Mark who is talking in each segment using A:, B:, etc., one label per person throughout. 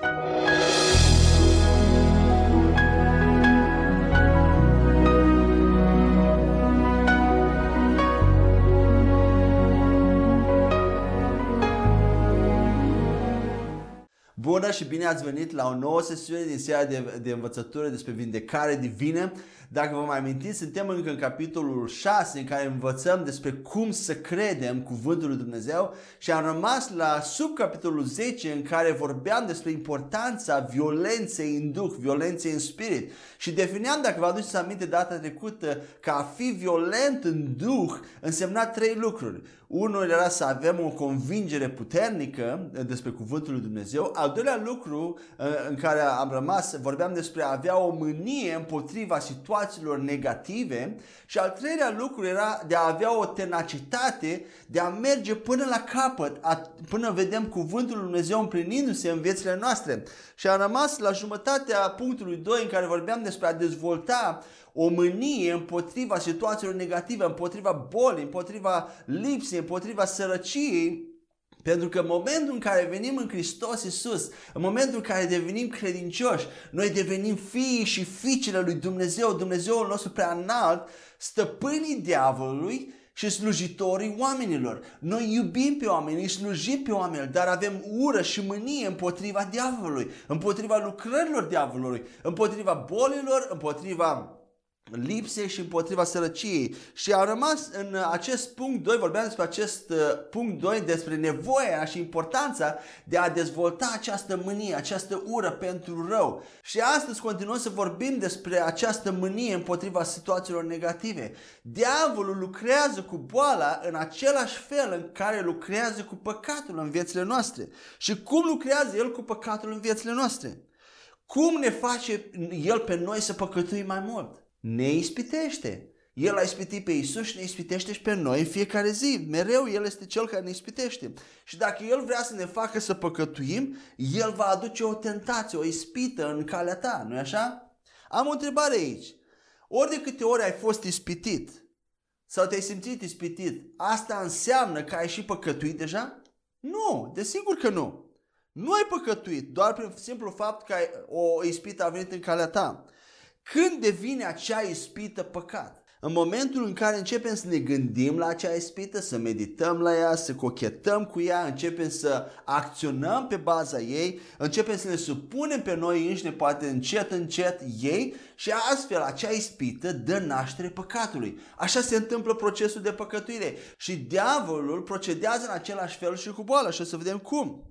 A: Bye. Bună și bine ați venit la o nouă sesiune din seria de, de învățătură despre vindecare divină. Dacă vă mai amintiți, suntem încă în capitolul 6 în care învățăm despre cum să credem cuvântul lui Dumnezeu și am rămas la subcapitolul 10 în care vorbeam despre importanța violenței în duh, violenței în spirit. Și defineam, dacă vă aduceți aminte data trecută, că a fi violent în duh însemna trei lucruri. Unul era să avem o convingere puternică despre cuvântul lui Dumnezeu. Al doilea lucru în care am rămas, vorbeam despre a avea o mânie împotriva situațiilor negative. Și al treilea lucru era de a avea o tenacitate, de a merge până la capăt, până vedem cuvântul lui Dumnezeu împlinindu-se în viețile noastre. Și am rămas la jumătatea punctului 2 în care vorbeam despre a dezvolta o mânie împotriva situațiilor negative, împotriva bolii, împotriva lipsei, împotriva sărăciei, pentru că în momentul în care venim în Hristos Iisus, în momentul în care devenim credincioși, noi devenim fii și fiicele lui Dumnezeu, Dumnezeul nostru prea înalt, stăpânii diavolului și slujitorii oamenilor. Noi iubim pe oameni, îi slujim pe oameni, dar avem ură și mânie împotriva diavolului, împotriva lucrărilor diavolului, împotriva bolilor, împotriva lipsei și împotriva sărăciei. Și a rămas în acest punct 2, vorbeam despre acest uh, punct 2, despre nevoia și importanța de a dezvolta această mânie, această ură pentru rău. Și astăzi continuăm să vorbim despre această mânie împotriva situațiilor negative. Diavolul lucrează cu boala în același fel în care lucrează cu păcatul în viețile noastre. Și cum lucrează el cu păcatul în viețile noastre? Cum ne face el pe noi să păcătuim mai mult? Ne ispitește. El a ispitit pe Isus și ne ispitește și pe noi în fiecare zi. Mereu El este Cel care ne ispitește. Și dacă El vrea să ne facă să păcătuim, El va aduce o tentație, o ispită în calea ta, nu-i așa? Am o întrebare aici. Ori de câte ori ai fost ispitit sau te-ai simțit ispitit, asta înseamnă că ai și păcătuit deja? Nu, desigur că nu. Nu ai păcătuit, doar prin simplu fapt că ai, o ispită a venit în calea ta. Când devine acea ispită păcat? În momentul în care începem să ne gândim la acea ispită, să medităm la ea, să cochetăm cu ea, începem să acționăm pe baza ei, începem să ne supunem pe noi înșine, poate încet, încet ei și astfel acea ispită dă naștere păcatului. Așa se întâmplă procesul de păcătuire și diavolul procedează în același fel și cu boala și o să vedem cum.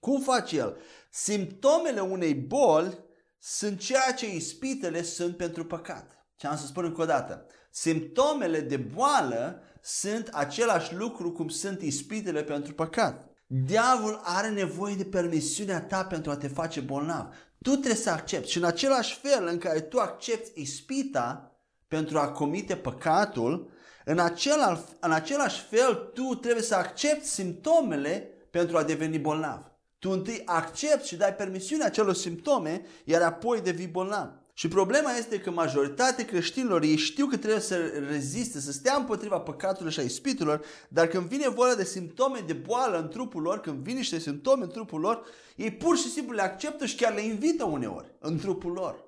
A: Cum face el? Simptomele unei boli sunt ceea ce ispitele sunt pentru păcat. Ce am să spun încă o dată. Simptomele de boală sunt același lucru cum sunt ispitele pentru păcat. Diavol are nevoie de permisiunea ta pentru a te face bolnav. Tu trebuie să accepti și în același fel în care tu accepti ispita pentru a comite păcatul, în, acela, în același fel tu trebuie să accepti simptomele pentru a deveni bolnav. Tu întâi accepti și dai permisiunea acelor simptome, iar apoi devii bolnav. Și problema este că majoritatea creștinilor ei știu că trebuie să reziste, să stea împotriva păcatului și a ispitelor, dar când vine vorba de simptome de boală în trupul lor, când vin niște simptome în trupul lor, ei pur și simplu le acceptă și chiar le invită uneori în trupul lor.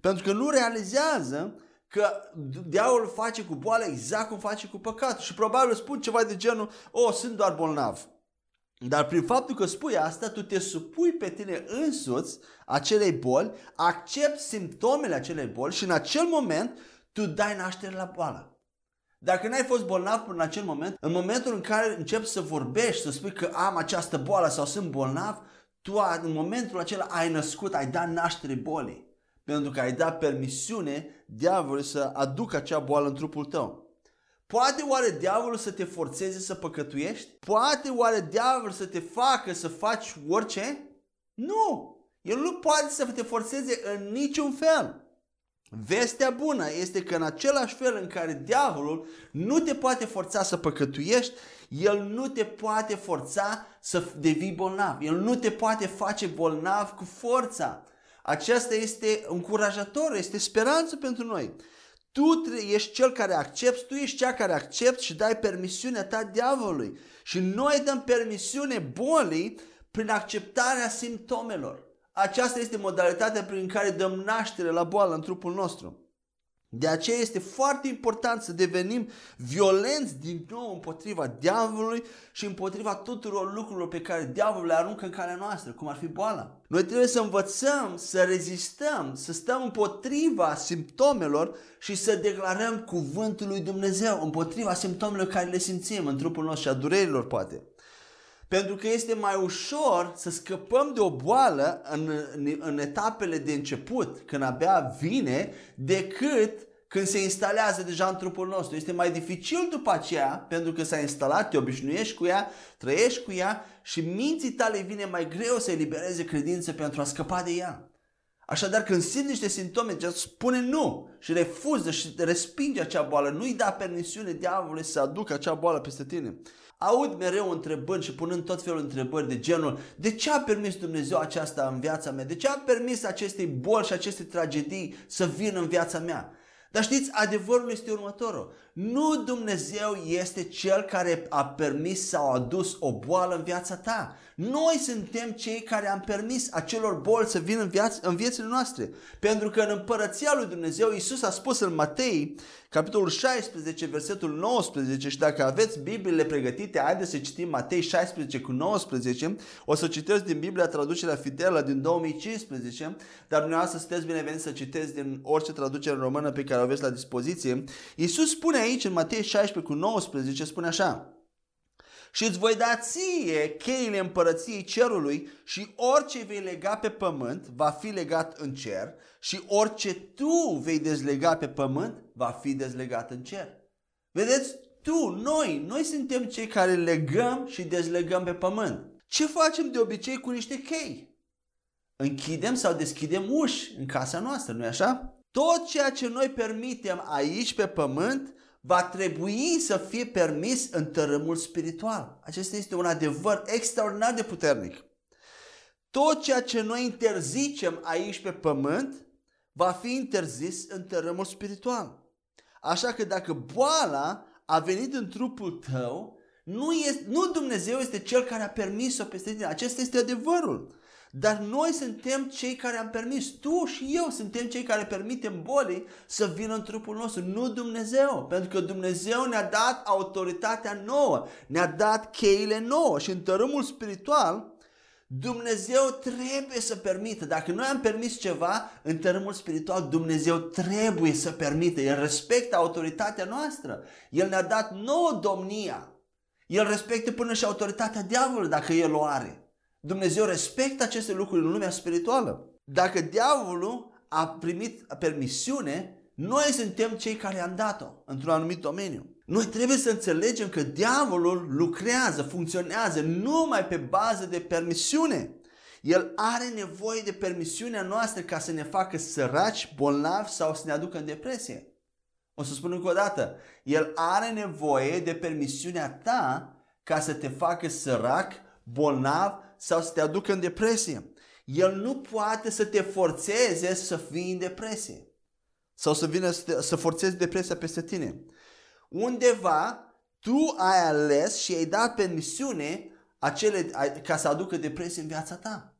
A: Pentru că nu realizează că diavolul face cu boala exact cum face cu păcatul și probabil spun ceva de genul, o, oh, sunt doar bolnav. Dar prin faptul că spui asta, tu te supui pe tine însuți acelei boli, accepti simptomele acelei boli și în acel moment tu dai naștere la boală. Dacă n-ai fost bolnav până în acel moment, în momentul în care începi să vorbești, să spui că am această boală sau sunt bolnav, tu în momentul acela ai născut, ai dat naștere bolii. Pentru că ai dat permisiune diavolului să aducă acea boală în trupul tău. Poate oare diavolul să te forțeze să păcătuiești? Poate oare diavolul să te facă să faci orice? Nu! El nu poate să te forțeze în niciun fel. Vestea bună este că în același fel în care diavolul nu te poate forța să păcătuiești, el nu te poate forța să devii bolnav. El nu te poate face bolnav cu forța. Aceasta este încurajator, este speranță pentru noi. Tu ești cel care accepti, tu ești cea care accepti și dai permisiunea ta diavolului. Și noi dăm permisiune bolii prin acceptarea simptomelor. Aceasta este modalitatea prin care dăm naștere la boală în trupul nostru. De aceea este foarte important să devenim violenți din nou împotriva diavolului și împotriva tuturor lucrurilor pe care diavolul le aruncă în calea noastră, cum ar fi boala. Noi trebuie să învățăm, să rezistăm, să stăm împotriva simptomelor și să declarăm cuvântul lui Dumnezeu împotriva simptomelor care le simțim în trupul nostru și a durerilor poate. Pentru că este mai ușor să scăpăm de o boală în, în etapele de început, când abia vine, decât când se instalează deja în trupul nostru. Este mai dificil după aceea, pentru că s-a instalat, te obișnuiești cu ea, trăiești cu ea și minții tale vine mai greu să elibereze credință pentru a scăpa de ea. Așadar, când simți niște simptome, spune nu și refuză și respinge acea boală. Nu-i da permisiune diavolului să aducă acea boală peste tine. Aud mereu întrebări și punând tot felul întrebări de genul de ce a permis Dumnezeu aceasta în viața mea? De ce a permis acestei boli și aceste tragedii să vină în viața mea? Dar știți, adevărul este următorul. Nu Dumnezeu este cel care a permis sau a adus o boală în viața ta. Noi suntem cei care am permis acelor boli să vină în, viaț- în viețile noastre. Pentru că în împărăția lui Dumnezeu, Isus a spus în Matei, capitolul 16, versetul 19 și dacă aveți Bibliile pregătite, haideți să citim Matei 16 cu 19. O să citesc din Biblia traducerea fidelă din 2015, dar dumneavoastră sunteți bineveniți să citeți din orice traducere română pe care o aveți la dispoziție. Isus spune aici în Matei 16 cu 19, spune așa și îți voi da ție cheile împărăției cerului și orice vei lega pe pământ va fi legat în cer și orice tu vei dezlega pe pământ va fi dezlegat în cer. Vedeți, tu, noi, noi suntem cei care legăm și dezlegăm pe pământ. Ce facem de obicei cu niște chei? Închidem sau deschidem uși în casa noastră, nu-i așa? Tot ceea ce noi permitem aici pe pământ va trebui să fie permis în tărâmul spiritual. Acesta este un adevăr extraordinar de puternic. Tot ceea ce noi interzicem aici pe pământ va fi interzis în tărâmul spiritual. Așa că dacă boala a venit în trupul tău, nu, este, nu Dumnezeu este cel care a permis-o peste tine. Acesta este adevărul. Dar noi suntem cei care am permis, tu și eu suntem cei care permitem bolii să vină în trupul nostru, nu Dumnezeu. Pentru că Dumnezeu ne-a dat autoritatea nouă, ne-a dat cheile nouă și în tărâmul spiritual Dumnezeu trebuie să permită. Dacă noi am permis ceva în tărâmul spiritual, Dumnezeu trebuie să permită. El respectă autoritatea noastră. El ne-a dat nouă domnia. El respectă până și autoritatea diavolului dacă el o are. Dumnezeu respectă aceste lucruri în lumea spirituală. Dacă diavolul a primit permisiune, noi suntem cei care am dat-o într-un anumit domeniu. Noi trebuie să înțelegem că diavolul lucrează, funcționează numai pe bază de permisiune. El are nevoie de permisiunea noastră ca să ne facă săraci, bolnavi sau să ne aducă în depresie. O să spun încă o dată, el are nevoie de permisiunea ta ca să te facă sărac, bolnav sau să te aducă în depresie. El nu poate să te forțeze să fii în depresie sau să vină să, te, să forțezi depresia peste tine. Undeva tu ai ales și ai dat permisiune acele, ca să aducă depresie în viața ta.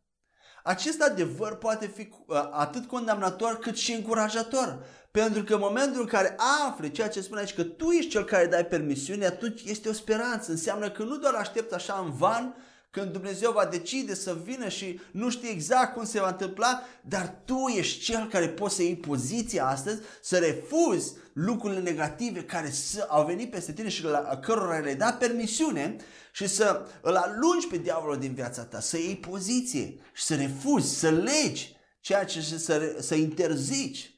A: Acest adevăr poate fi uh, atât condamnator cât și încurajator. Pentru că în momentul în care afli ceea ce spune aici, că tu ești cel care dai permisiune, atunci este o speranță. Înseamnă că nu doar aștepți așa în van când Dumnezeu va decide să vină și nu știi exact cum se va întâmpla, dar tu ești cel care poți să iei poziția astăzi, să refuzi lucrurile negative care să, au venit peste tine și la cărora le-ai dat permisiune și să îl alungi pe diavolul din viața ta, să iei poziție și să refuzi, să legi ceea ce să, să interzici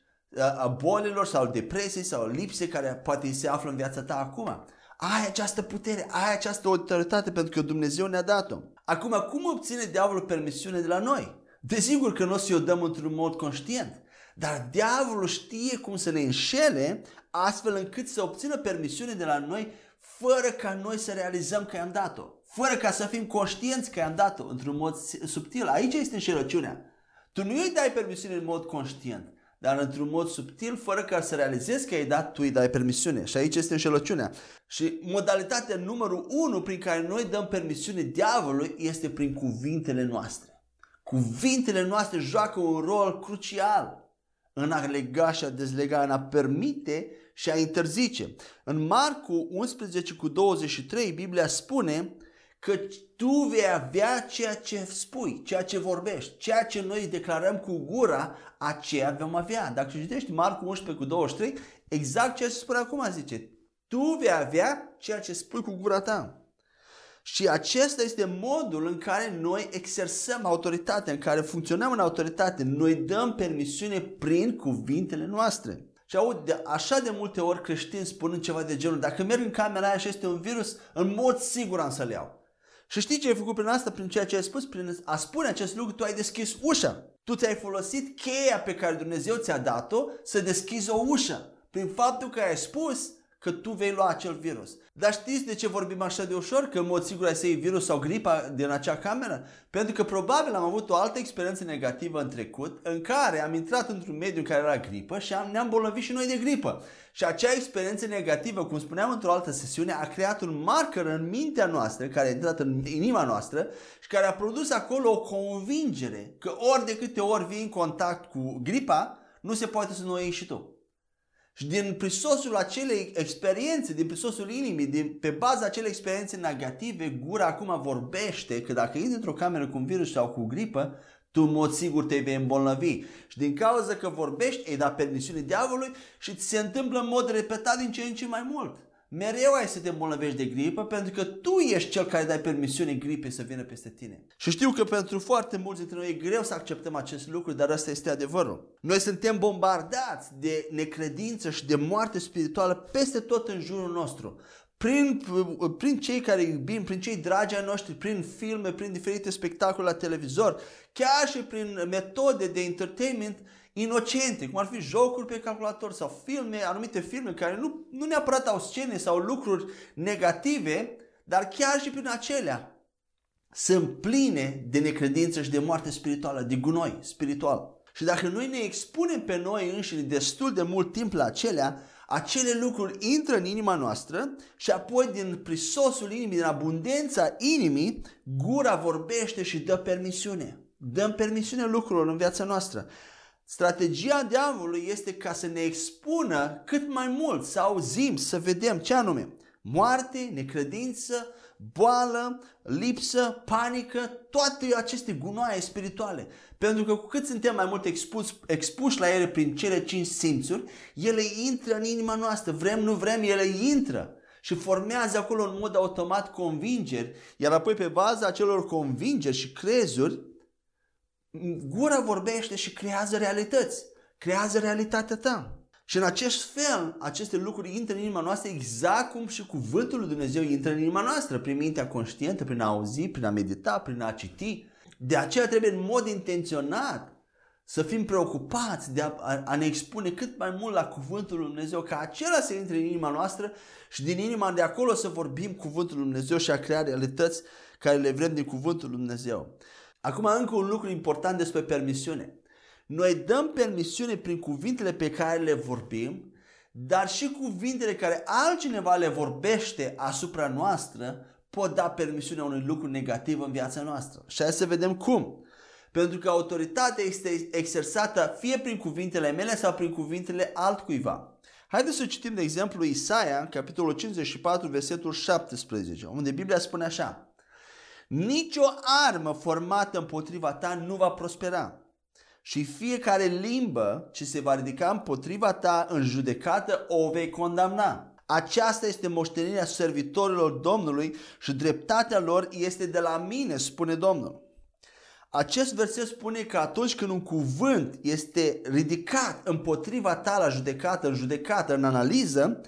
A: a bolilor sau depresii sau lipse care poate se află în viața ta acum. Ai această putere, ai această autoritate pentru că Dumnezeu ne-a dat-o. Acum, cum obține diavolul permisiune de la noi? Desigur că nu o să o dăm într-un mod conștient, dar diavolul știe cum să ne înșele astfel încât să obțină permisiune de la noi fără ca noi să realizăm că i-am dat-o. Fără ca să fim conștienți că i-am dat-o într-un mod subtil. Aici este înșelăciunea. Tu nu îi dai permisiune în mod conștient, dar într-un mod subtil, fără ca să realizezi că ai dat, tu îi dai permisiune. Și aici este înșelăciunea. Și modalitatea numărul unu prin care noi dăm permisiune diavolului este prin cuvintele noastre. Cuvintele noastre joacă un rol crucial în a lega și a dezlega, în a permite și a interzice. În Marcu 11 cu 23, Biblia spune că tu vei avea ceea ce spui, ceea ce vorbești, ceea ce noi declarăm cu gura, aceea vom avea. Dacă citești Marcu 11 cu 23, exact ceea ce spune acum zice, tu vei avea ceea ce spui cu gura ta. Și acesta este modul în care noi exersăm autoritatea, în care funcționăm în autoritate. Noi dăm permisiune prin cuvintele noastre. Și aud de, așa de multe ori creștini spunând ceva de genul, dacă merg în camera aia și este un virus, în mod sigur am să-l iau. Și știi ce ai făcut prin asta, prin ceea ce ai spus? Prin a spune acest lucru, tu ai deschis ușa. Tu ți-ai folosit cheia pe care Dumnezeu ți-a dat-o să deschizi o ușă. Prin faptul că ai spus că tu vei lua acel virus. Dar știți de ce vorbim așa de ușor? Că în mod sigur ai să iei virus sau gripa din acea cameră? Pentru că probabil am avut o altă experiență negativă în trecut în care am intrat într-un mediu în care era gripă și am, ne-am bolnăvit și noi de gripă. Și acea experiență negativă, cum spuneam într-o altă sesiune, a creat un marker în mintea noastră, care a intrat în inima noastră și care a produs acolo o convingere că ori de câte ori vii în contact cu gripa, nu se poate să nu o iei și tu. Și din prisosul acelei experiențe, din prisosul inimii, din, pe baza acelei experiențe negative, gura acum vorbește că dacă intri într-o cameră cu un virus sau cu gripă, tu în mod sigur te vei îmbolnăvi. Și din cauza că vorbești, îi da permisiune diavolului și ți se întâmplă în mod repetat din ce în ce mai mult mereu ai să te îmbolnăvești de gripă pentru că tu ești cel care dai permisiune gripei să vină peste tine. Și știu că pentru foarte mulți dintre noi e greu să acceptăm acest lucru, dar asta este adevărul. Noi suntem bombardați de necredință și de moarte spirituală peste tot în jurul nostru. Prin, prin cei care iubim, prin cei dragi ai noștri, prin filme, prin diferite spectacole la televizor, chiar și prin metode de entertainment inocente, cum ar fi jocuri pe calculator sau filme, anumite filme care nu, nu neapărat au scene sau lucruri negative, dar chiar și prin acelea sunt pline de necredință și de moarte spirituală, de gunoi spiritual. Și dacă noi ne expunem pe noi înșine destul de mult timp la acelea, acele lucruri intră în inima noastră și apoi din prisosul inimii, din abundența inimii, gura vorbește și dă permisiune. Dăm permisiune lucrurilor în viața noastră. Strategia diavolului este ca să ne expună cât mai mult, să auzim, să vedem ce anume. Moarte, necredință, boală, lipsă, panică, toate aceste gunoaie spirituale. Pentru că cu cât suntem mai mult expuși, expuși la ele prin cele cinci simțuri, ele intră în inima noastră. Vrem, nu vrem, ele intră și formează acolo în mod automat convingeri, iar apoi pe baza acelor convingeri și crezuri, Gura vorbește și creează realități. Creează realitatea ta. Și în acest fel, aceste lucruri intră în inima noastră exact cum și cuvântul lui Dumnezeu intră în inima noastră, prin mintea conștientă, prin a auzi, prin a medita, prin a citi. De aceea trebuie în mod intenționat să fim preocupați de a, a, a ne expune cât mai mult la cuvântul lui Dumnezeu, ca acela să intre în inima noastră și din inima de acolo să vorbim cuvântul lui Dumnezeu și a crea realități care le vrem din cuvântul lui Dumnezeu. Acum încă un lucru important despre permisiune. Noi dăm permisiune prin cuvintele pe care le vorbim, dar și cuvintele care altcineva le vorbește asupra noastră pot da permisiunea unui lucru negativ în viața noastră. Și hai să vedem cum. Pentru că autoritatea este exersată fie prin cuvintele mele sau prin cuvintele altcuiva. Haideți să citim de exemplu Isaia, capitolul 54, versetul 17, unde Biblia spune așa. Nicio armă formată împotriva ta nu va prospera. Și fiecare limbă ce se va ridica împotriva ta în judecată o vei condamna. Aceasta este moștenirea servitorilor Domnului și dreptatea lor este de la mine, spune Domnul. Acest verset spune că atunci când un cuvânt este ridicat împotriva ta la judecată, în judecată, în analiză,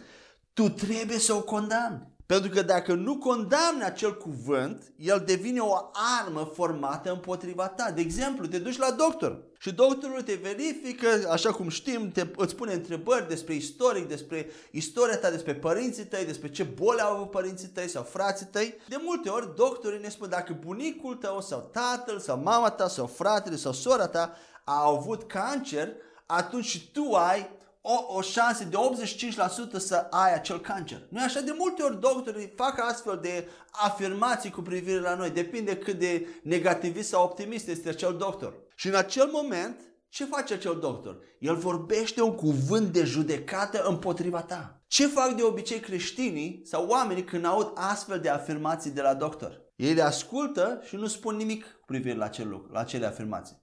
A: tu trebuie să o condamni. Pentru că dacă nu condamni acel cuvânt, el devine o armă formată împotriva ta. De exemplu, te duci la doctor și doctorul te verifică, așa cum știm, te, îți pune întrebări despre istoric, despre istoria ta, despre părinții tăi, despre ce boli au avut părinții tăi sau frații tăi. De multe ori, doctorii ne spun dacă bunicul tău sau tatăl sau mama ta sau fratele sau sora ta a avut cancer, atunci și tu ai o, o șansă de 85% să ai acel cancer. Nu așa? De multe ori doctorii fac astfel de afirmații cu privire la noi. Depinde cât de negativist sau optimist este acel doctor. Și în acel moment, ce face acel doctor? El vorbește un cuvânt de judecată împotriva ta. Ce fac de obicei creștinii sau oamenii când aud astfel de afirmații de la doctor? Ei le ascultă și nu spun nimic cu privire la acel lucru, la acele afirmații.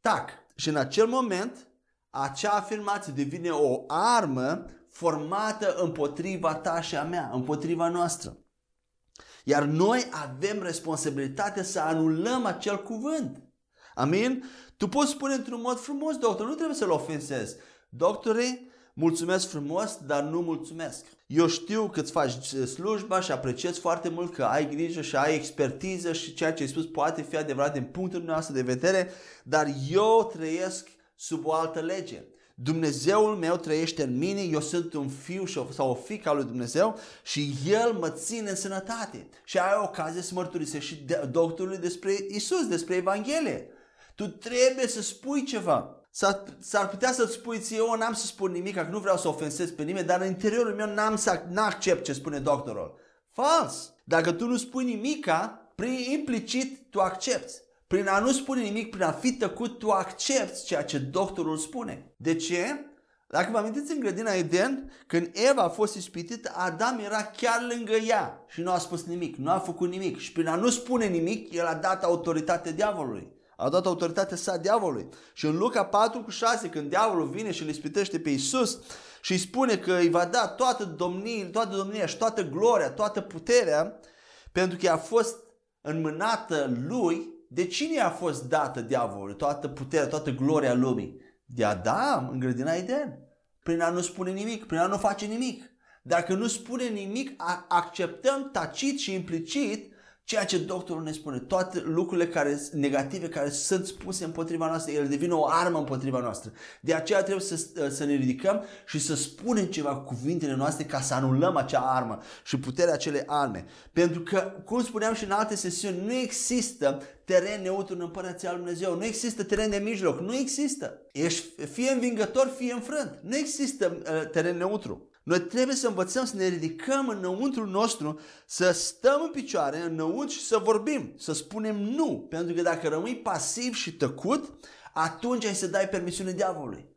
A: Tac. Și în acel moment, acea afirmație devine o armă formată împotriva ta și a mea, împotriva noastră. Iar noi avem responsabilitatea să anulăm acel cuvânt. Amin? Tu poți spune într-un mod frumos, doctor, nu trebuie să-l ofensezi. Doctore, mulțumesc frumos, dar nu mulțumesc. Eu știu că îți faci slujba și apreciez foarte mult că ai grijă și ai expertiză și ceea ce ai spus poate fi adevărat din punctul nostru de vedere, dar eu trăiesc sub o altă lege. Dumnezeul meu trăiește în mine, eu sunt un fiu sau o fică al lui Dumnezeu și El mă ține în sănătate. Și ai ocazie să mărturisești și doctorului despre Isus, despre Evanghelie. Tu trebuie să spui ceva. S-ar, putea să-ți spui ție, eu n-am să spun nimic, că nu vreau să ofensez pe nimeni, dar în interiorul meu n-am să n-accept ce spune doctorul. Fals! Dacă tu nu spui nimica, prin implicit tu accepti. Prin a nu spune nimic, prin a fi tăcut, tu accepti ceea ce doctorul spune. De ce? Dacă vă amintiți în grădina Eden, când Eva a fost ispitită, Adam era chiar lângă ea și nu a spus nimic, nu a făcut nimic. Și prin a nu spune nimic, el a dat autoritate diavolului. A dat autoritatea sa diavolului. Și în Luca 4 cu 6, când diavolul vine și îl ispitește pe Isus și îi spune că îi va da toată domnia, toată domnia și toată gloria, toată puterea, pentru că a fost înmânată lui, de cine a fost dată diavolului toată puterea, toată gloria lumii? De Adam în grădina Eden. Prin a nu spune nimic, prin a nu face nimic. Dacă nu spune nimic, acceptăm tacit și implicit ceea ce doctorul ne spune, toate lucrurile care, negative care sunt spuse împotriva noastră, ele devin o armă împotriva noastră. De aceea trebuie să, să ne ridicăm și să spunem ceva cu cuvintele noastre ca să anulăm acea armă și puterea acelei arme. Pentru că, cum spuneam și în alte sesiuni, nu există teren neutru în împărăția lui Dumnezeu. Nu există teren de mijloc. Nu există. Ești fie învingător, fie înfrânt. Nu există uh, teren neutru. Noi trebuie să învățăm să ne ridicăm înăuntru nostru, să stăm în picioare înăuntru și să vorbim, să spunem nu. Pentru că dacă rămâi pasiv și tăcut, atunci ai să dai permisiune diavolului.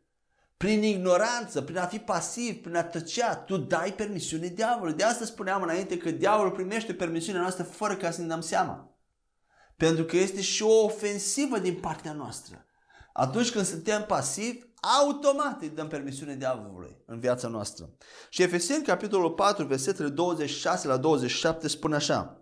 A: Prin ignoranță, prin a fi pasiv, prin a tăcea, tu dai permisiune diavolului. De asta spuneam înainte că diavolul primește permisiunea noastră fără ca să ne dăm seama. Pentru că este și o ofensivă din partea noastră. Atunci când suntem pasivi, automat îi dăm permisiune diavolului în viața noastră. Și Efeseni, capitolul 4, versetele 26 la 27 spune așa.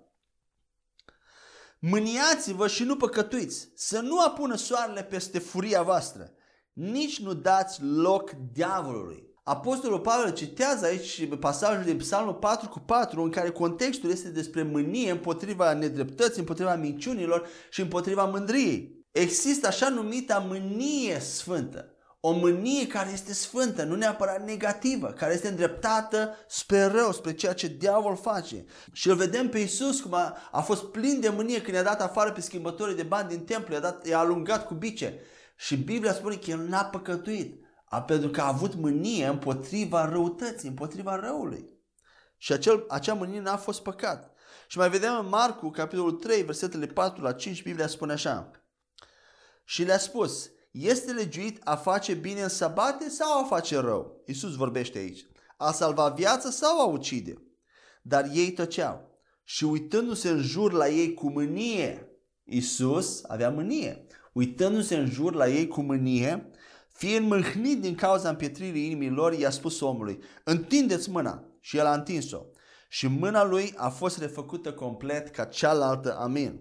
A: Mâniați-vă și nu păcătuiți, să nu apună soarele peste furia voastră, nici nu dați loc diavolului. Apostolul Pavel citează aici pasajul din Psalmul 4 cu 4 în care contextul este despre mânie împotriva nedreptății, împotriva minciunilor și împotriva mândriei. Există așa numita mânie sfântă. O mânie care este sfântă, nu neapărat negativă, care este îndreptată spre rău, spre ceea ce diavol face. Și îl vedem pe Isus cum a, a fost plin de mânie când i-a dat afară pe schimbătorii de bani din templu, i-a, dat, i-a alungat cu bice. Și Biblia spune că el n-a păcătuit, a, pentru că a avut mânie împotriva răutății, împotriva răului. Și acel, acea mânie n-a fost păcat. Și mai vedem în Marcu, capitolul 3, versetele 4 la 5, Biblia spune așa. Și le-a spus, este legiuit a face bine în sabate sau a face rău? Iisus vorbește aici. A salva viața sau a ucide? Dar ei tăceau și uitându-se în jur la ei cu mânie, Iisus avea mânie, uitându-se în jur la ei cu mânie, fiind mâhnit din cauza împietririi inimii lor, i-a spus omului, întindeți mâna și el a întins-o. Și mâna lui a fost refăcută complet ca cealaltă. Amin.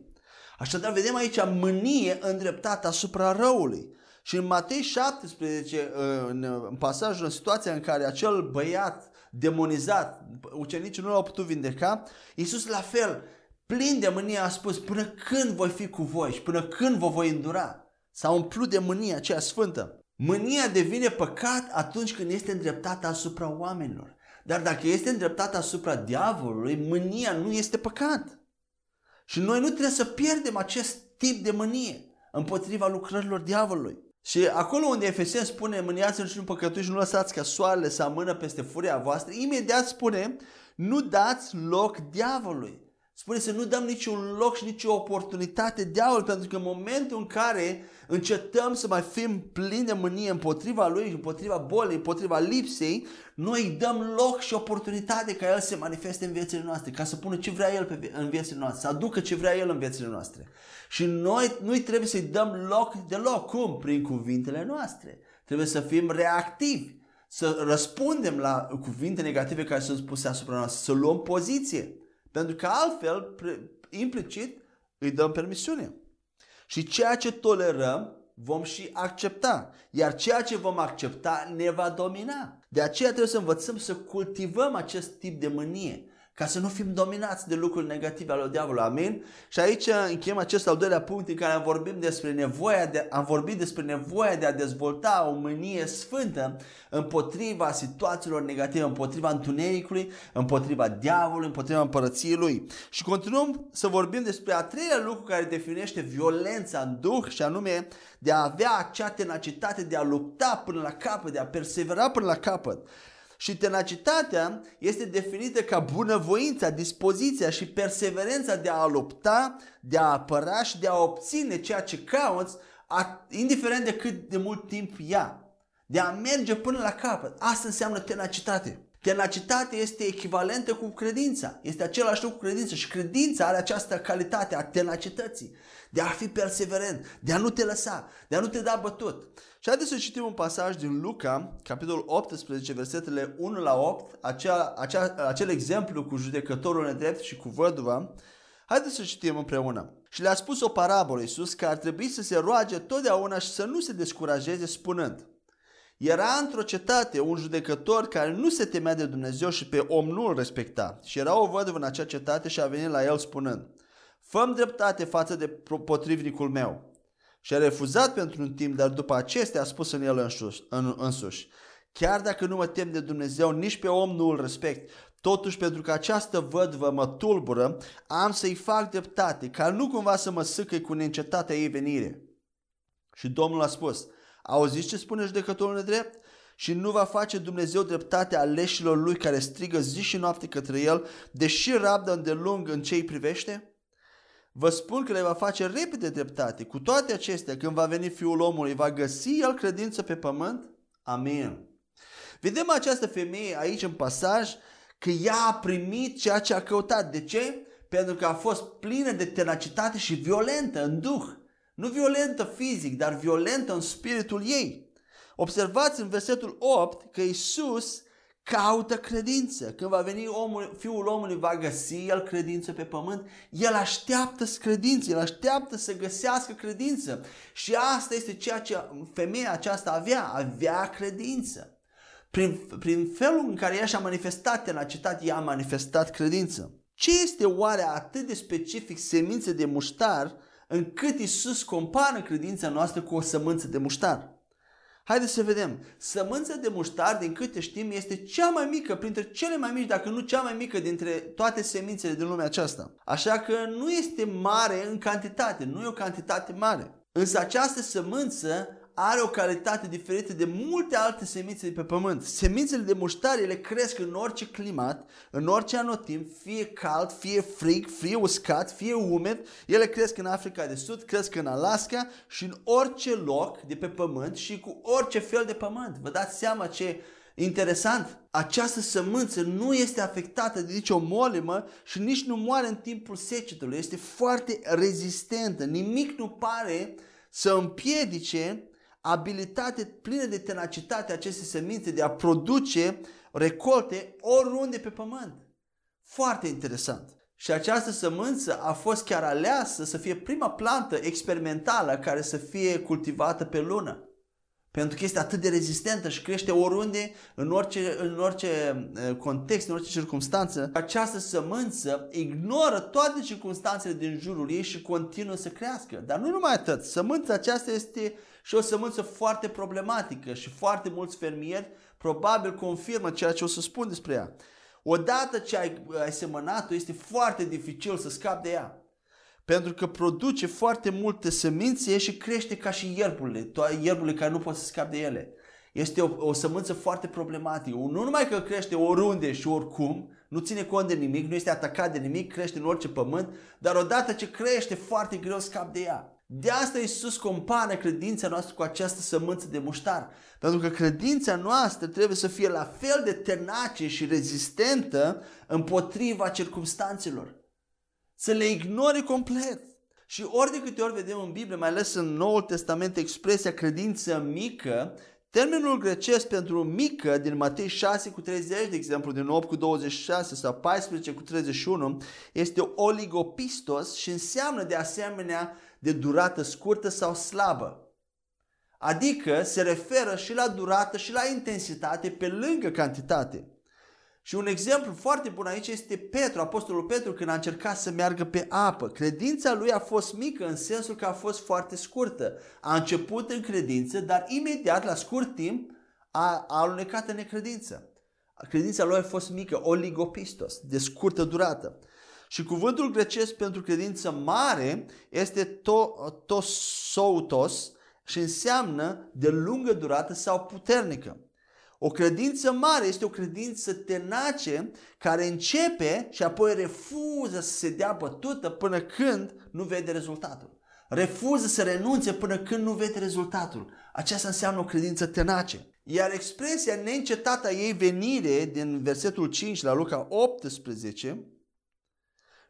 A: Așadar, vedem aici mânie îndreptată asupra răului. Și în Matei 17, în pasajul, în situația în care acel băiat demonizat, ucenicii nu l-au putut vindeca, Iisus la fel, plin de mânie a spus, până când voi fi cu voi și până când vă voi îndura? S-a umplut de mânia aceea sfântă. Mânia devine păcat atunci când este îndreptată asupra oamenilor. Dar dacă este îndreptată asupra diavolului, mânia nu este păcat. Și noi nu trebuie să pierdem acest tip de mânie împotriva lucrărilor diavolului. Și acolo unde Efesien spune, mâniați-vă și nu păcătuiți și nu lăsați ca soarele să amână peste furia voastră, imediat spune, nu dați loc diavolului. Spune să nu dăm niciun loc și nicio oportunitate diavolului, pentru că în momentul în care încetăm să mai fim plini de mânie împotriva lui, împotriva bolii, împotriva lipsei, noi îi dăm loc și oportunitate ca el să se manifeste în viețile noastre, ca să pună ce vrea el pe, în viețile noastre, să aducă ce vrea el în viețile noastre. Și noi nu trebuie să-i dăm loc deloc. Cum? Prin cuvintele noastre. Trebuie să fim reactivi, să răspundem la cuvinte negative care sunt spuse asupra noastră, să luăm poziție. Pentru că altfel, implicit, îi dăm permisiune. Și ceea ce tolerăm, vom și accepta. Iar ceea ce vom accepta ne va domina. De aceea trebuie să învățăm să cultivăm acest tip de mânie ca să nu fim dominați de lucruri negative ale diavolului. Amin? Și aici încheiem acest al doilea punct în care am vorbit despre nevoia de, am vorbit despre nevoia de a dezvolta o mânie sfântă împotriva situațiilor negative, împotriva întunericului, împotriva diavolului, împotriva împărăției lui. Și continuăm să vorbim despre a treilea lucru care definește violența în duh și anume de a avea acea tenacitate de a lupta până la capăt, de a persevera până la capăt. Și tenacitatea este definită ca bunăvoința, dispoziția și perseverența de a lupta, de a apăra și de a obține ceea ce cauți, indiferent de cât de mult timp ia. De a merge până la capăt. Asta înseamnă tenacitate. Tenacitatea este echivalentă cu credința. Este același lucru cu credința și credința are această calitate a tenacității, de a fi perseverent, de a nu te lăsa, de a nu te da bătut. Și haideți să citim un pasaj din Luca, capitolul 18, versetele 1 la 8, acea, acea, acel exemplu cu judecătorul nedrept și cu văduva. Haideți să citim împreună. Și le-a spus o parabolă Iisus că ar trebui să se roage totdeauna și să nu se descurajeze spunând era într-o cetate un judecător care nu se temea de Dumnezeu și pe om nu îl respecta. Și era o văduvă în acea cetate și a venit la el spunând, fă dreptate față de potrivnicul meu. Și a refuzat pentru un timp, dar după acestea a spus în el însuși, în, însuși, chiar dacă nu mă tem de Dumnezeu, nici pe om nu îl respect. Totuși, pentru că această vădvă mă tulbură, am să-i fac dreptate, ca nu cumva să mă sâcă cu neîncetatea ei venire. Și Domnul a spus, Auziți ce spune judecătorul nedrept? Și nu va face Dumnezeu dreptate aleșilor lui care strigă zi și noapte către el, deși rabdă îndelung în ce îi privește? Vă spun că le va face repede dreptate. Cu toate acestea, când va veni Fiul omului, va găsi el credință pe pământ? Amin. Vedem această femeie aici în pasaj că ea a primit ceea ce a căutat. De ce? Pentru că a fost plină de tenacitate și violentă în duh. Nu violentă fizic, dar violentă în spiritul ei. Observați în versetul 8 că Isus caută credință. Când va veni omul, fiul omului, va găsi el credință pe pământ. El așteaptă credință, el așteaptă să găsească credință. Și asta este ceea ce femeia aceasta avea, avea credință. Prin, prin felul în care ea și-a manifestat tenacitate, ea a manifestat credință. Ce este oare atât de specific semințe de muștar încât Isus compară credința noastră cu o sămânță de muștar. Haideți să vedem. Sămânța de muștar, din câte știm, este cea mai mică, printre cele mai mici, dacă nu cea mai mică dintre toate semințele din lumea aceasta. Așa că nu este mare în cantitate, nu e o cantitate mare. Însă această sămânță are o calitate diferită de multe alte semințe de pe pământ. Semințele de muștar, ele cresc în orice climat, în orice anotimp, fie cald, fie frig, fie uscat, fie umed. Ele cresc în Africa de Sud, cresc în Alaska și în orice loc de pe pământ și cu orice fel de pământ. Vă dați seama ce Interesant, această sămânță nu este afectată de nicio molimă și nici nu moare în timpul secetului. Este foarte rezistentă. Nimic nu pare să împiedice abilitate plină de tenacitate aceste semințe de a produce recolte oriunde pe pământ. Foarte interesant. Și această sămânță a fost chiar aleasă să fie prima plantă experimentală care să fie cultivată pe lună. Pentru că este atât de rezistentă și crește oriunde, în orice, în orice context, în orice circunstanță. Această sămânță ignoră toate circunstanțele din jurul ei și continuă să crească. Dar nu numai atât. Sămânța aceasta este și o sămânță foarte problematică și foarte mulți fermieri probabil confirmă ceea ce o să spun despre ea. Odată ce ai, ai semănat-o, este foarte dificil să scapi de ea. pentru că produce foarte multe semințe și crește ca și ierburile, ierburile care nu pot să scape de ele. Este o, o sămânță foarte problematică. Nu numai că crește oriunde și oricum, nu ține cont de nimic, nu este atacat de nimic, crește în orice pământ, dar odată ce crește, foarte greu scap de ea. De asta Iisus compară credința noastră cu această sămânță de muștar. Pentru că credința noastră trebuie să fie la fel de tenace și rezistentă împotriva circumstanțelor. Să le ignore complet. Și ori de câte ori vedem în Biblie, mai ales în Noul Testament, expresia credință mică, Termenul grecesc pentru mică din Matei 6 cu 30, de exemplu, din 8 cu 26 sau 14 cu 31, este oligopistos și înseamnă de asemenea de durată scurtă sau slabă. Adică se referă și la durată și la intensitate pe lângă cantitate. Și un exemplu foarte bun aici este Petru, apostolul Petru, când a încercat să meargă pe apă. Credința lui a fost mică în sensul că a fost foarte scurtă. A început în credință, dar imediat, la scurt timp, a, a alunecat în necredință. Credința lui a fost mică, oligopistos, de scurtă durată. Și cuvântul grecesc pentru credință mare este to, tosoutos și înseamnă de lungă durată sau puternică. O credință mare este o credință tenace care începe și apoi refuză să se dea bătută până când nu vede rezultatul. Refuză să renunțe până când nu vede rezultatul. Aceasta înseamnă o credință tenace. Iar expresia neîncetată a ei venire din versetul 5 la Luca 18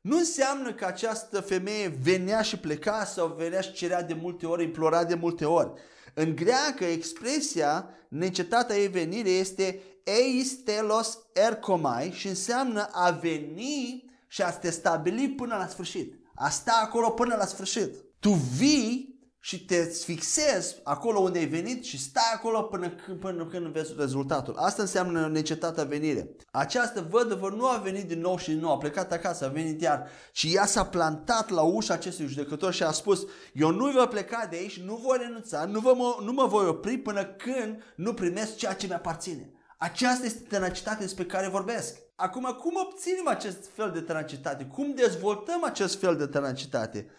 A: nu înseamnă că această femeie venea și pleca sau venea și cerea de multe ori, implora de multe ori. În greacă, expresia necetata ei venire este eis telos ercomai și înseamnă a veni și a te stabili până la sfârșit. A sta acolo până la sfârșit. Tu vii și te fixezi acolo unde ai venit și stai acolo până când, până când vezi rezultatul. Asta înseamnă necetatea venire. Această vădăvă nu a venit din nou și din nou, a plecat acasă, a venit iar și ea s-a plantat la ușa acestui judecător și a spus eu nu voi pleca de aici, nu voi renunța, nu, vă, mă, nu mă voi opri până când nu primesc ceea ce mi-aparține. Aceasta este tenacitatea despre care vorbesc. Acum, cum obținem acest fel de tenacitate? Cum dezvoltăm acest fel de tenacitate?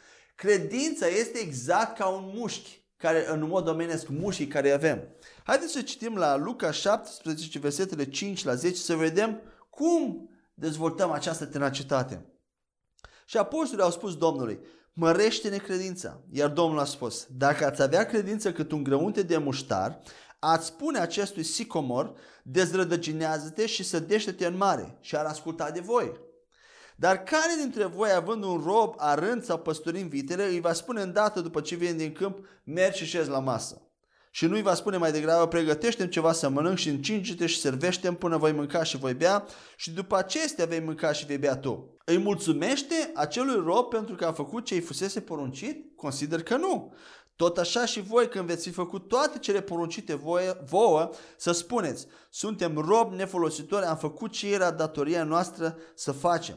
A: Credința este exact ca un mușchi, care, în mod domenesc, mușchii care avem. Haideți să citim la Luca 17, versetele 5 la 10, să vedem cum dezvoltăm această tenacitate. Și apostolii au spus Domnului, mărește necredința. Iar Domnul a spus, dacă ați avea credință cât un grăunte de muștar, ați spune acestui sicomor, dezrădăcinează-te și sădește-te în mare și ar asculta de voi. Dar care dintre voi, având un rob arând sau păstorind vitele, îi va spune îndată după ce vine din câmp, mergi și șezi la masă? Și nu îi va spune mai degrabă, pregătește ceva să mănânc și încinge-te și servește până voi mânca și voi bea și după acestea vei mânca și vei bea tu. Îi mulțumește acelui rob pentru că a făcut ce îi fusese poruncit? Consider că nu. Tot așa și voi când veți fi făcut toate cele poruncite voie, vouă, să spuneți, suntem rob nefolositori, am făcut ce era datoria noastră să facem.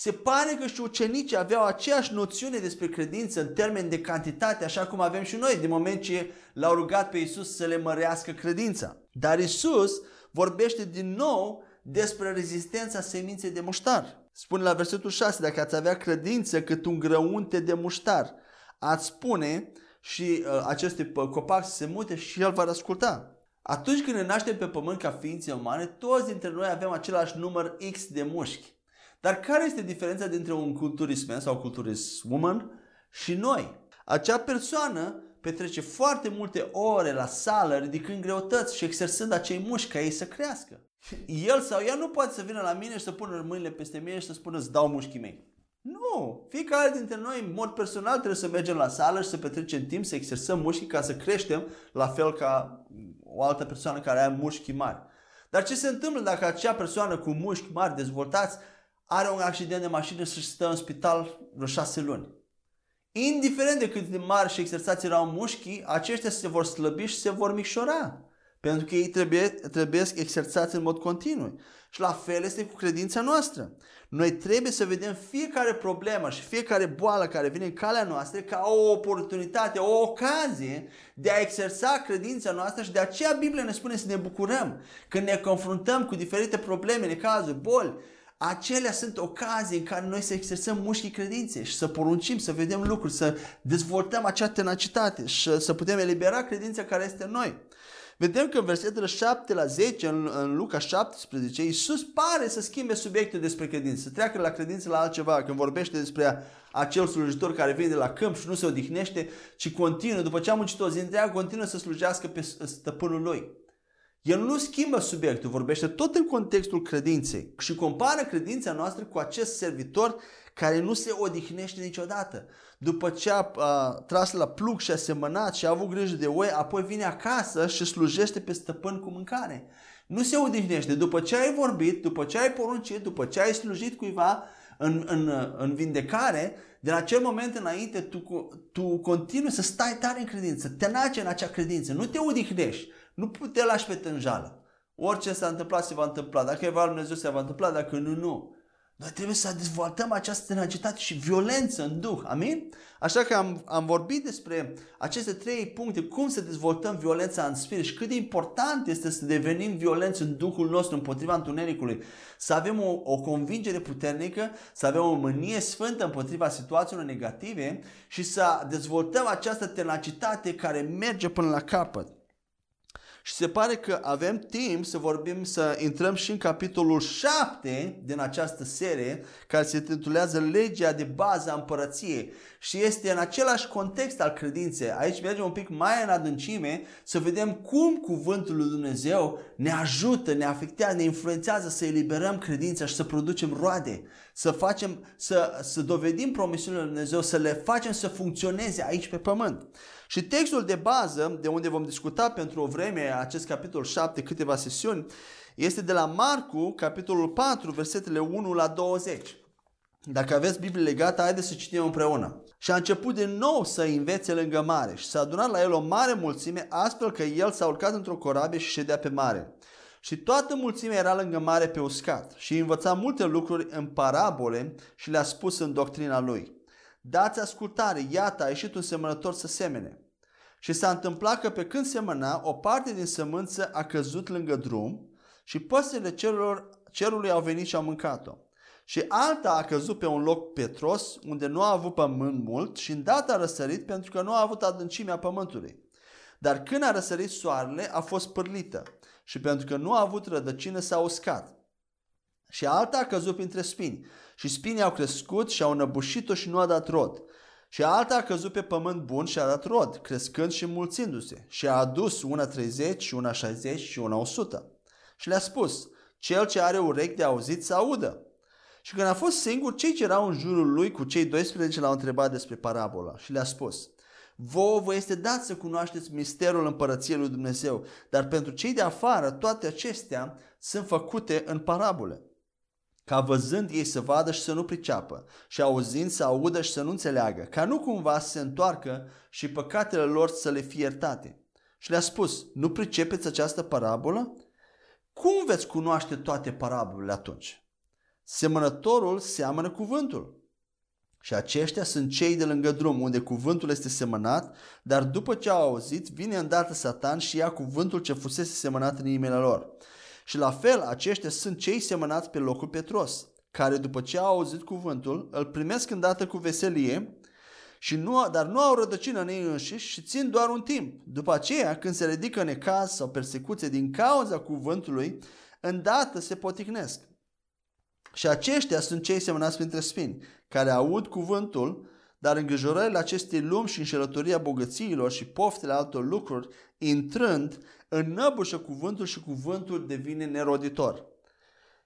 A: Se pare că și ucenicii aveau aceeași noțiune despre credință în termen de cantitate, așa cum avem și noi, din moment ce l-au rugat pe Isus să le mărească credința. Dar Isus vorbește din nou despre rezistența seminței de muștar. Spune la versetul 6, dacă ați avea credință cât un grăunte de muștar, ați spune și uh, aceste copac să se mute și el va asculta. Atunci când ne naștem pe pământ ca ființe umane, toți dintre noi avem același număr X de mușchi. Dar care este diferența dintre un culturist sau culturist woman și noi? Acea persoană petrece foarte multe ore la sală ridicând greutăți și exersând acei mușchi ca ei să crească. El sau ea nu poate să vină la mine și să pună mâinile peste mine și să spună îți dau mușchii mei. Nu! Fiecare dintre noi, în mod personal, trebuie să mergem la sală și să petrecem timp să exersăm mușchii ca să creștem la fel ca o altă persoană care are mușchi mari. Dar ce se întâmplă dacă acea persoană cu mușchi mari dezvoltați are un accident de mașină și stă în spital vreo șase luni. Indiferent de cât de mari și exersați erau mușchii, aceștia se vor slăbi și se vor micșora. Pentru că ei trebuie, trebuie exersați în mod continuu. Și la fel este cu credința noastră. Noi trebuie să vedem fiecare problemă și fiecare boală care vine în calea noastră ca o oportunitate, o ocazie de a exersa credința noastră și de aceea Biblia ne spune să ne bucurăm când ne confruntăm cu diferite probleme, necazuri, boli, acelea sunt ocazii în care noi să exersăm mușchii credinței și să poruncim, să vedem lucruri, să dezvoltăm acea tenacitate și să putem elibera credința care este în noi. Vedem că în versetele 7 la 10, în, în Luca 17, Iisus pare să schimbe subiectul despre credință, să treacă la credință la altceva, când vorbește despre acel slujitor care vine de la câmp și nu se odihnește, ci continuă, după ce a muncit o zi întreagă, continuă să slujească pe stăpânul lui. El nu schimbă subiectul, vorbește tot în contextul credinței și compară credința noastră cu acest servitor care nu se odihnește niciodată. După ce a, a tras la plug și a semănat și a avut grijă de oi, apoi vine acasă și slujește pe stăpân cu mâncare. Nu se odihnește. După ce ai vorbit, după ce ai poruncit, după ce ai slujit cuiva în, în, în vindecare, de la acel moment înainte tu, tu continui să stai tare în credință, te nace în acea credință, nu te odihnești, nu te lași pe tânjală. Orice s-a întâmplat se va întâmpla. Dacă e valul Dumnezeu se va întâmpla, dacă nu, nu. Noi trebuie să dezvoltăm această tenacitate și violență în Duh. Amin? Așa că am, am vorbit despre aceste trei puncte, cum să dezvoltăm violența în spirit și cât de important este să devenim violenți în Duhul nostru împotriva întunericului. Să avem o, o convingere puternică, să avem o mânie sfântă împotriva situațiilor negative și să dezvoltăm această tenacitate care merge până la capăt. Și se pare că avem timp să vorbim, să intrăm și în capitolul 7 din această serie, care se titulează Legea de bază a împărăției. Și este în același context al credinței. Aici mergem un pic mai în adâncime să vedem cum cuvântul lui Dumnezeu ne ajută, ne afectează, ne influențează să eliberăm credința și să producem roade, să facem, să, să dovedim promisiunile lui Dumnezeu, să le facem să funcționeze aici pe pământ. Și textul de bază, de unde vom discuta pentru o vreme acest capitol 7, câteva sesiuni, este de la Marcu, capitolul 4, versetele 1 la 20. Dacă aveți Biblie legată, haideți să citim împreună. Și a început din nou să învețe lângă mare și s-a adunat la el o mare mulțime, astfel că el s-a urcat într-o corabie și ședea pe mare. Și toată mulțimea era lângă mare pe uscat și învăța multe lucruri în parabole și le-a spus în doctrina lui. Dați ascultare, iată, a ieșit un semănător să semene. Și s-a întâmplat că pe când semăna, o parte din sămânță a căzut lângă drum și păsările cerului, cerului au venit și au mâncat-o. Și alta a căzut pe un loc petros, unde nu a avut pământ mult și îndată a răsărit pentru că nu a avut adâncimea pământului. Dar când a răsărit soarele, a fost pârlită și pentru că nu a avut rădăcină s-a uscat. Și alta a căzut printre spini și spinii au crescut și au înăbușit-o și nu a dat rod. Și alta a căzut pe pământ bun și a dat rod, crescând și mulțindu-se. Și a adus una 30 și una 60 și una 100. Și le-a spus, cel ce are urechi de auzit să audă. Și când a fost singur, cei ce erau în jurul lui cu cei 12 l-au întrebat despre parabola și le-a spus, Vouă vă este dat să cunoașteți misterul împărăției lui Dumnezeu, dar pentru cei de afară toate acestea sunt făcute în parabole ca văzând ei să vadă și să nu priceapă, și auzind să audă și să nu înțeleagă, ca nu cumva să se întoarcă și păcatele lor să le fie iertate. Și le-a spus, nu pricepeți această parabolă? Cum veți cunoaște toate parabolele atunci? Semănătorul seamănă cuvântul. Și aceștia sunt cei de lângă drum, unde cuvântul este semănat, dar după ce au auzit, vine îndată Satan și ia cuvântul ce fusese semănat în inimile lor. Și la fel, aceștia sunt cei semănați pe locul Petros, care după ce au auzit cuvântul, îl primesc îndată cu veselie, și nu, dar nu au rădăcină în ei înșiși și țin doar un timp. După aceea, când se ridică necaz sau persecuție din cauza cuvântului, îndată se poticnesc. Și aceștia sunt cei semănați printre spini, care aud cuvântul, dar îngrijorările acestei lumi și înșelătoria bogățiilor și poftele altor lucruri, intrând, înnăbușă cuvântul și cuvântul devine neroditor.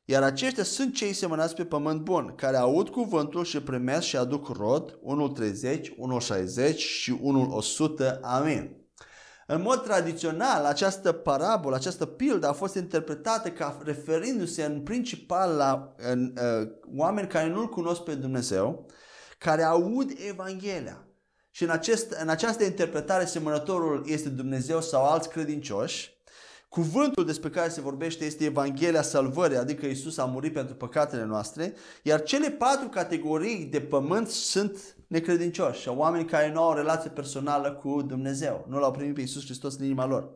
A: Iar aceștia sunt cei semănați pe pământ bun, care aud cuvântul și primesc și aduc rod, unul 30, unul 60 și unul 100. Amin. În mod tradițional, această parabolă, această pildă a fost interpretată ca referindu-se în principal la în, uh, oameni care nu-L cunosc pe Dumnezeu, care aud Evanghelia. Și în, acest, în această interpretare semănătorul este Dumnezeu sau alți credincioși. Cuvântul despre care se vorbește este Evanghelia salvării, adică Isus a murit pentru păcatele noastre, iar cele patru categorii de pământ sunt necredincioși, oameni care nu au o relație personală cu Dumnezeu, nu l-au primit pe Isus Hristos în inima lor.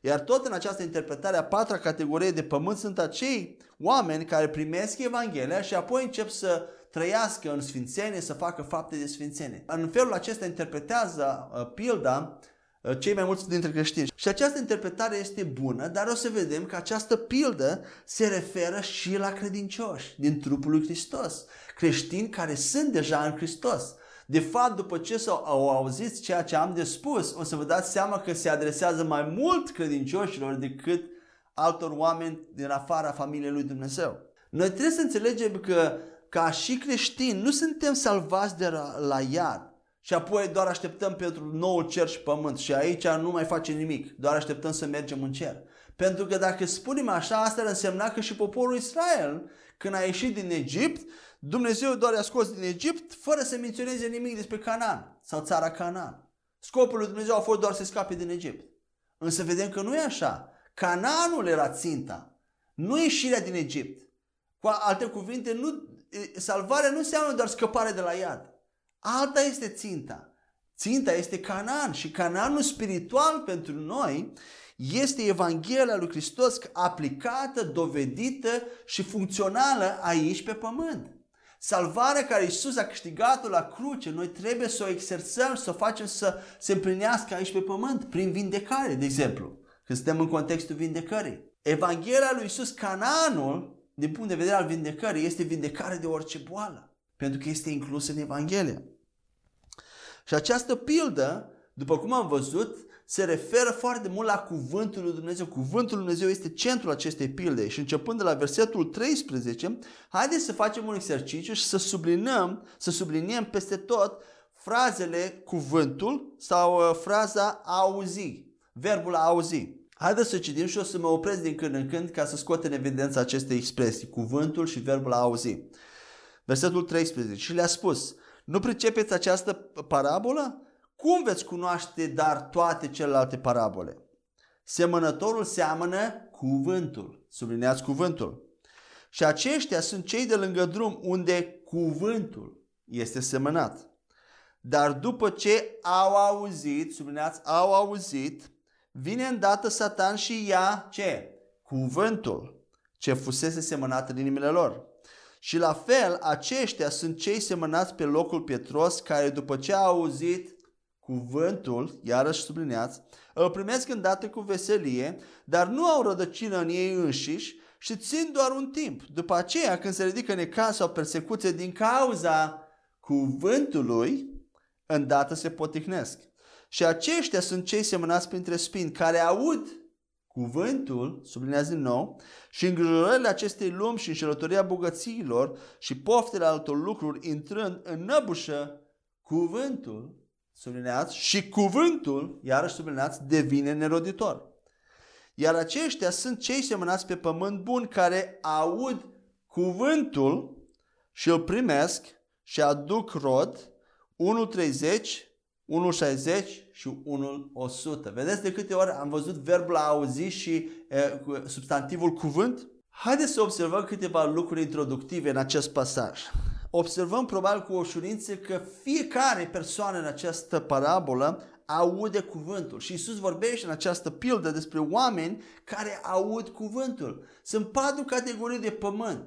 A: Iar tot în această interpretare a patra categorie de pământ sunt acei oameni care primesc Evanghelia și apoi încep să trăiască în sfințenie, să facă fapte de sfințenie. În felul acesta interpretează uh, pilda uh, cei mai mulți dintre creștini. Și această interpretare este bună, dar o să vedem că această pildă se referă și la credincioși din trupul lui Hristos. Creștini care sunt deja în Hristos. De fapt, după ce s au auzit ceea ce am de spus, o să vă dați seama că se adresează mai mult credincioșilor decât altor oameni din afara familiei lui Dumnezeu. Noi trebuie să înțelegem că ca și creștini nu suntem salvați de la, la iad și apoi doar așteptăm pentru noul cer și pământ și aici nu mai facem nimic, doar așteptăm să mergem în cer. Pentru că dacă spunem așa, asta ar însemna că și poporul Israel, când a ieșit din Egipt, Dumnezeu doar i-a scos din Egipt fără să menționeze nimic despre Canaan sau țara Canaan. Scopul lui Dumnezeu a fost doar să scape din Egipt. Însă vedem că nu e așa. Canaanul era ținta, nu ieșirea din Egipt. Cu alte cuvinte, nu, salvarea nu înseamnă doar scăpare de la iad. Alta este ținta. Ținta este Canaan și Canaanul spiritual pentru noi este Evanghelia lui Hristos aplicată, dovedită și funcțională aici pe pământ. Salvarea care Isus a câștigat-o la cruce, noi trebuie să o exersăm, să o facem să se împlinească aici pe pământ, prin vindecare, de exemplu, când suntem în contextul vindecării. Evanghelia lui Isus, cananul, din punct de vedere al vindecării, este vindecare de orice boală, pentru că este inclusă în Evanghelie. Și această pildă, după cum am văzut, se referă foarte mult la cuvântul lui Dumnezeu. Cuvântul lui Dumnezeu este centrul acestei pilde și începând de la versetul 13, haideți să facem un exercițiu și să sublinăm, să subliniem peste tot frazele cuvântul sau uh, fraza auzi, verbul a auzi. Haideți să citim și o să mă opresc din când în când ca să scot în evidență aceste expresii, cuvântul și verbul a auzi. Versetul 13. Și le-a spus, nu pricepeți această parabolă? Cum veți cunoaște dar toate celelalte parabole? Semănătorul seamănă cuvântul. Sublineați cuvântul. Și aceștia sunt cei de lângă drum unde cuvântul este semănat. Dar după ce au auzit, sublineați, au auzit, vine îndată Satan și ia ce? Cuvântul ce fusese semănat în inimile lor. Și la fel, aceștia sunt cei semănați pe locul pietros care după ce au auzit cuvântul, iarăși subliniați, îl primesc îndată cu veselie, dar nu au rădăcină în ei înșiși și țin doar un timp. După aceea, când se ridică necaz sau persecuție din cauza cuvântului, îndată se potihnesc. Și aceștia sunt cei semănați printre spini, care aud cuvântul, sublinează din nou, și îngrijorările acestei lumi și înșelătoria bogățiilor și poftele altor lucruri intrând înăbușă cuvântul sublineați, și cuvântul, iarăși sublineați, devine neroditor. Iar aceștia sunt cei semănați pe pământ bun care aud cuvântul și îl primesc și aduc rod 1.30, 1.60 și 1.100. Vedeți de câte ori am văzut verbul a auzi și e, substantivul cuvânt? Haideți să observăm câteva lucruri introductive în acest pasaj observăm probabil cu ușurință că fiecare persoană în această parabolă aude cuvântul. Și Isus vorbește în această pildă despre oameni care aud cuvântul. Sunt patru categorii de pământ.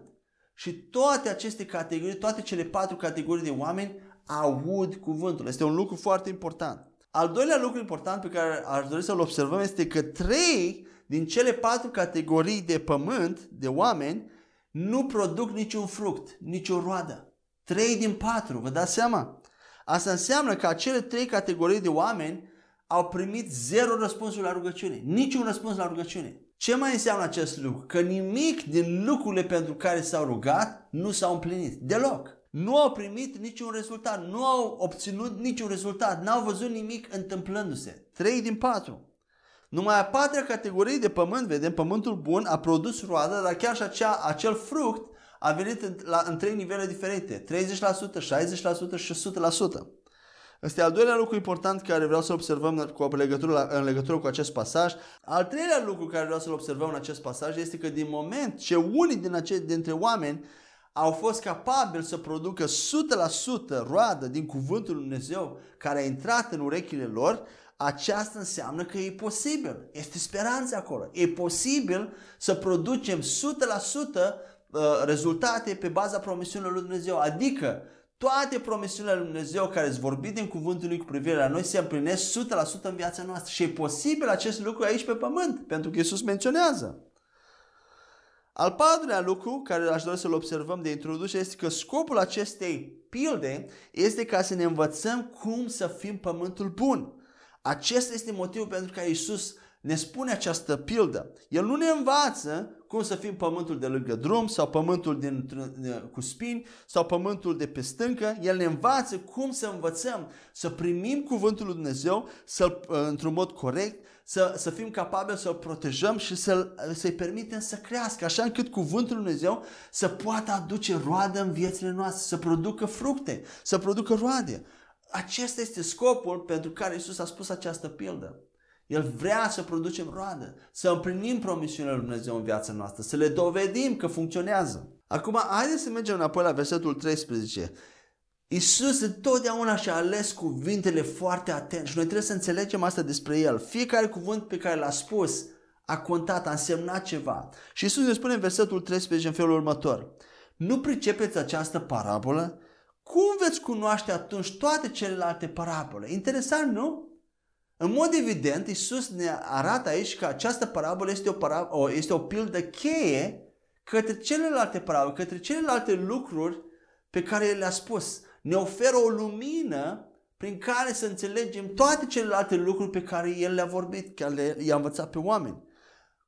A: Și toate aceste categorii, toate cele patru categorii de oameni aud cuvântul. Este un lucru foarte important. Al doilea lucru important pe care aș dori să-l observăm este că trei din cele patru categorii de pământ, de oameni, nu produc niciun fruct, nicio roadă. 3 din 4, vă dați seama? Asta înseamnă că acele trei categorii de oameni au primit zero răspunsuri la rugăciune. Niciun răspuns la rugăciune. Ce mai înseamnă acest lucru? Că nimic din lucrurile pentru care s-au rugat nu s-au împlinit. Deloc. Nu au primit niciun rezultat, nu au obținut niciun rezultat, n-au văzut nimic întâmplându-se. 3 din 4. Numai a patra categorie de pământ, vedem, pământul bun a produs roadă, dar chiar și acea, acel fruct a venit în, la, în trei nivele diferite, 30%, 60% și 100%. Este al doilea lucru important care vreau să observăm cu legătură la, în legătură cu acest pasaj. Al treilea lucru care vreau să-l observăm în acest pasaj este că din moment ce unii din acei, dintre oameni au fost capabili să producă 100% roadă din cuvântul Lui Dumnezeu care a intrat în urechile lor, aceasta înseamnă că e posibil. Este speranță acolo. E posibil să producem 100% uh, rezultate pe baza promisiunilor lui Dumnezeu. Adică toate promisiunile lui Dumnezeu care sunt vorbite în cuvântul lui cu privire la noi se împlinesc 100% în viața noastră. Și e posibil acest lucru aici pe pământ, pentru că Iisus menționează. Al patrulea lucru care aș dori să-l observăm de introducere este că scopul acestei pilde este ca să ne învățăm cum să fim pământul bun. Acesta este motivul pentru care Iisus ne spune această pildă. El nu ne învață cum să fim pământul de lângă drum sau pământul din, cu spini sau pământul de pe stâncă. El ne învață cum să învățăm să primim cuvântul lui Dumnezeu să într-un mod corect, să, să fim capabili să-l protejăm și să, să-i permitem să crească, așa încât cuvântul lui Dumnezeu să poată aduce roadă în viețile noastre, să producă fructe, să producă roade. Acesta este scopul pentru care Isus a spus această pildă. El vrea să producem roadă, să împlinim promisiunile lui Dumnezeu în viața noastră, să le dovedim că funcționează. Acum, haideți să mergem înapoi la versetul 13. Isus întotdeauna și-a ales cuvintele foarte atent și noi trebuie să înțelegem asta despre El. Fiecare cuvânt pe care l-a spus a contat, a însemnat ceva. Și Isus ne spune în versetul 13 în felul următor. Nu pricepeți această parabolă? Cum veți cunoaște atunci toate celelalte parabole? Interesant, nu? În mod evident, Isus ne arată aici că această parabolă este o, parabol, este o pildă cheie către celelalte parabole, către celelalte lucruri pe care le-a spus. Ne oferă o lumină prin care să înțelegem toate celelalte lucruri pe care El le-a vorbit, care le, i-a învățat pe oameni.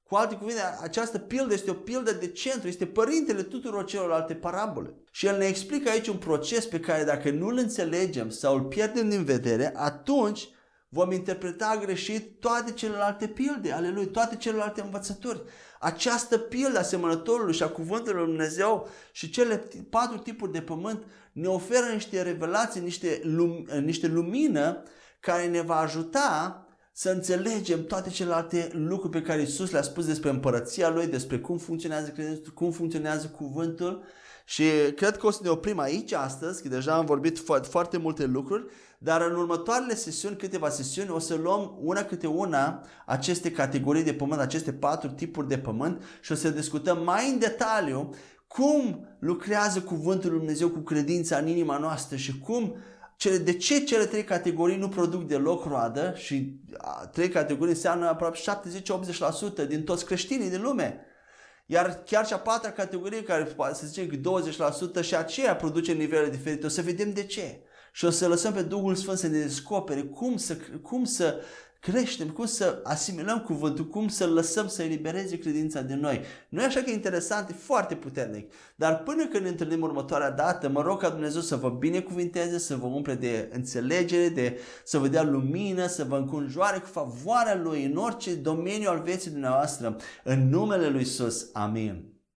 A: Cu alte cuvinte, această pildă este o pildă de centru, este părintele tuturor celorlalte parabole. Și el ne explică aici un proces pe care dacă nu îl înțelegem sau îl pierdem din vedere, atunci vom interpreta greșit toate celelalte pilde ale lui, toate celelalte învățături. Această pildă a semănătorului și a cuvântului lui Dumnezeu și cele patru tipuri de pământ ne oferă niște revelații, niște, lum- niște lumină care ne va ajuta să înțelegem toate celelalte lucruri pe care Isus le-a spus despre împărăția Lui, despre cum funcționează credința, cum funcționează cuvântul și cred că o să ne oprim aici astăzi, că deja am vorbit foarte, foarte multe lucruri, dar în următoarele sesiuni, câteva sesiuni, o să luăm una câte una aceste categorii de pământ, aceste patru tipuri de pământ și o să discutăm mai în detaliu cum lucrează cuvântul Lui Dumnezeu cu credința în inima noastră și cum cele, de ce cele trei categorii nu produc deloc roadă și a, trei categorii înseamnă aproape 70-80% din toți creștinii din lume. Iar chiar și a patra categorie, care să zicem că 20% și aceea produce nivele diferite, o să vedem de ce. Și o să lăsăm pe Duhul Sfânt să ne descopere cum să, cum să creștem, cum să asimilăm cuvântul, cum să lăsăm să elibereze credința din noi. Nu e așa că e interesant, e foarte puternic. Dar până când ne întâlnim următoarea dată, mă rog ca Dumnezeu să vă binecuvinteze, să vă umple de înțelegere, de, să vă dea lumină, să vă înconjoare cu favoarea Lui în orice domeniu al vieții dumneavoastră. În numele Lui Isus. Amin.